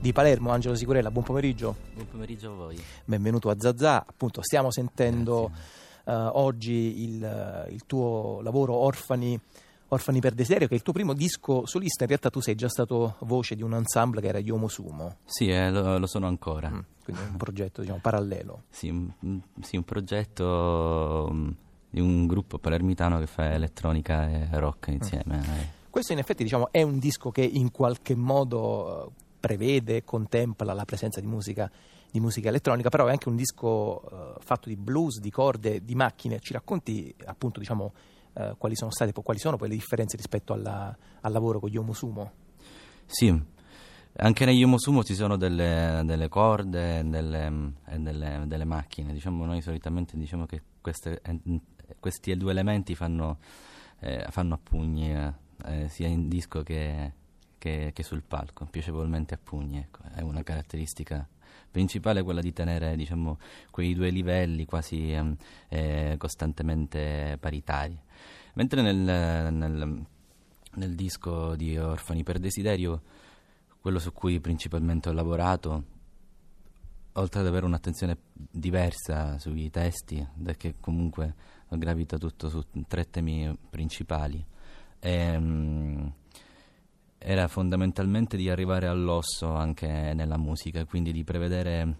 di Palermo, Angelo Sicurella, buon pomeriggio. Buon pomeriggio a voi. Benvenuto a Zazà, appunto stiamo sentendo uh, oggi il, il, tuo lavoro Orfani, Orfani per Desiderio, che è il tuo primo disco solista, in realtà tu sei già stato voce di un ensemble che era Yomo Sumo. Sì, eh, lo, lo, sono ancora. Mm, quindi un progetto diciamo, parallelo. Sì, sì, un progetto mm, di un gruppo palermitano che fa elettronica e rock insieme. Mm. Questo in effetti diciamo, è un disco che in qualche modo prevede, contempla la presenza di musica, di musica elettronica, però è anche un disco uh, fatto di blues, di corde, di macchine. Ci racconti appunto diciamo, uh, quali sono state quali sono poi le differenze rispetto alla, al lavoro con Yomo Sumo? Sì, anche negli Yomo Sumo ci sono delle, delle corde delle, e delle, delle, macchine. Diciamo, noi solitamente diciamo che queste, eh, questi due elementi fanno, eh, fanno a pugni eh, sia in disco che che, che sul palco, piacevolmente a pugni. Ecco. È una caratteristica principale quella di tenere diciamo, quei due livelli quasi ehm, eh, costantemente paritari. Mentre nel, nel, nel, disco di Orfani per Desiderio, quello su cui principalmente ho lavorato, oltre ad avere un'attenzione diversa sui testi, perché comunque gravita tutto su tre temi principali, ehm, era fondamentalmente di arrivare all'osso anche nella musica, quindi di prevedere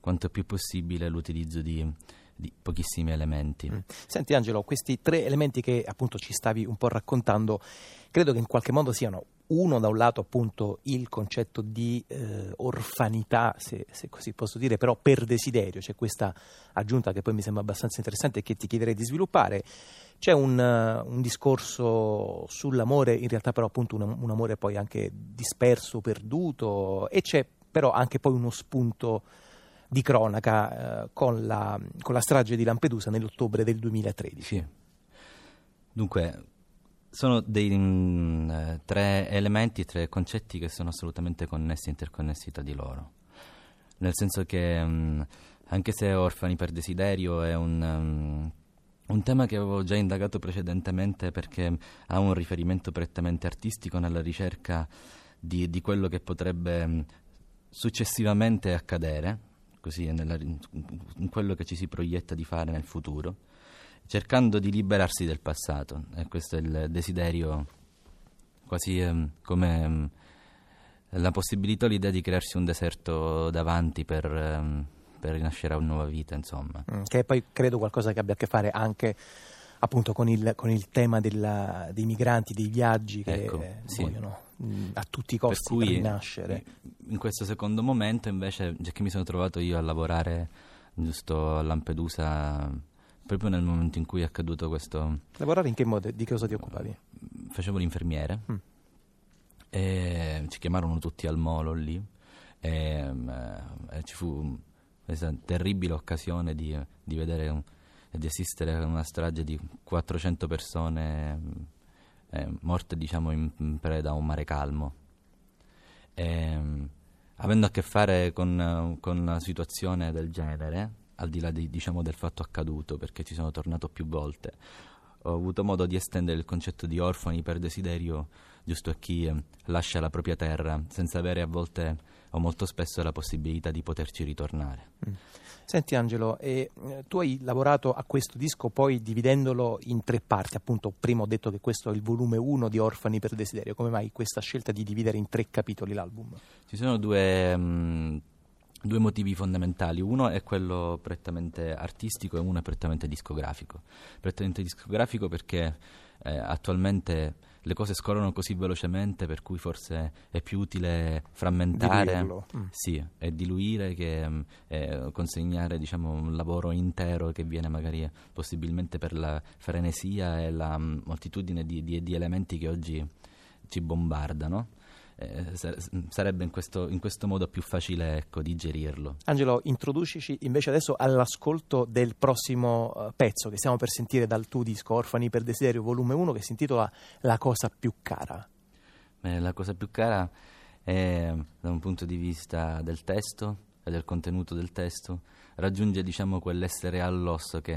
quanto più possibile l'utilizzo di, di pochissimi elementi. Mm. Senti Angelo, questi tre elementi che appunto ci stavi un po' raccontando, credo che in qualche modo siano uno da un lato appunto il concetto di eh, orfanità, se, se, così posso dire, però per desiderio, c'è questa aggiunta che poi mi sembra abbastanza interessante e che ti chiederei di sviluppare. C'è un, uh, un discorso sull'amore, in realtà però appunto un, un, amore poi anche disperso, perduto e c'è però anche poi uno spunto di cronaca uh, con, la, con la strage di Lampedusa nell'ottobre del 2013. Sì. Dunque, sono dei mh, mm, tre elementi, tre concetti che sono assolutamente connessi e interconnessi tra di loro. Nel senso che mh, mm, anche se Orfani per desiderio è un, um, un, tema che avevo già indagato precedentemente perché ha un riferimento prettamente artistico nella ricerca di, di quello che potrebbe mh, successivamente accadere, così nella, in quello che ci si proietta di fare nel futuro cercando di liberarsi del passato. E questo è il desiderio, quasi eh, come eh, la possibilità, l'idea di crearsi un deserto davanti per, eh, per rinascere a una nuova vita, insomma. Mm, che è poi credo qualcosa che abbia a che fare anche appunto con il, con il tema della, dei migranti, dei viaggi che ecco, sì. vogliono mm, a tutti i costi per cui, rinascere. In questo secondo momento invece, già che mi sono trovato io a lavorare giusto a Lampedusa proprio nel momento in cui è accaduto questo... Lavoravi in che modo? Di che cosa ti occupavi? Facevo l'infermiere mm. e ci chiamarono tutti al molo lì e, eh, e ci fu questa terribile occasione di, di vedere e di assistere a una strage di 400 persone eh, morte diciamo in, in, preda a un mare calmo. E, avendo a che fare con, con una situazione del genere, al di là di, diciamo, del fatto accaduto, perché ci sono tornato più volte. Ho avuto modo di estendere il concetto di orfani per desiderio giusto a chi eh, lascia la propria terra senza avere a volte o molto spesso la possibilità di poterci ritornare. Mm. Senti Angelo, eh, tu hai lavorato a questo disco poi dividendolo in tre parti, appunto prima ho detto che questo è il volume 1 di Orfani per Desiderio, come mai questa scelta di dividere in tre capitoli l'album? Ci sono due... Mh, mm, due motivi fondamentali. Uno è quello prettamente artistico e uno è prettamente discografico. Prettamente discografico perché eh, attualmente le cose scorrono così velocemente per cui forse è più utile frammentare mm. sì, e diluire che mm, eh, consegnare diciamo, un lavoro intero che viene magari possibilmente per la frenesia e la mm, moltitudine di, di, di elementi che oggi ci bombardano eh, sarebbe in questo, in questo, modo più facile ecco, digerirlo. Angelo, introducici invece adesso all'ascolto del prossimo uh, pezzo che stiamo per sentire dal tuo disco Orfani per Desiderio volume 1 che si intitola La cosa più cara. Eh, la cosa più cara è da un punto di vista del testo e del contenuto del testo raggiunge diciamo quell'essere all'osso che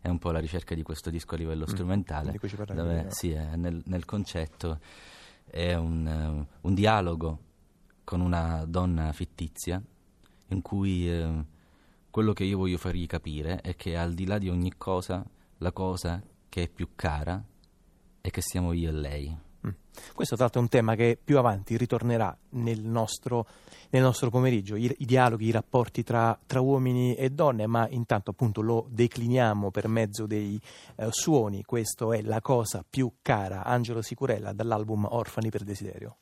è un po' la ricerca di questo disco a livello mm, strumentale dove sì, nel, nel concetto è un, uh, un, dialogo con una donna fittizia in cui uh, quello che io voglio fargli capire è che al di là di ogni cosa, la cosa che è più cara è che siamo io e lei. Mm. Questo tra l'altro è un tema che più avanti ritornerà nel nostro, nel nostro pomeriggio, I, i, dialoghi, i rapporti tra, tra, uomini e donne, ma intanto appunto lo decliniamo per mezzo dei eh, suoni. Questo è la cosa più cara, Angelo Sicurella, dall'album Orfani per Desiderio.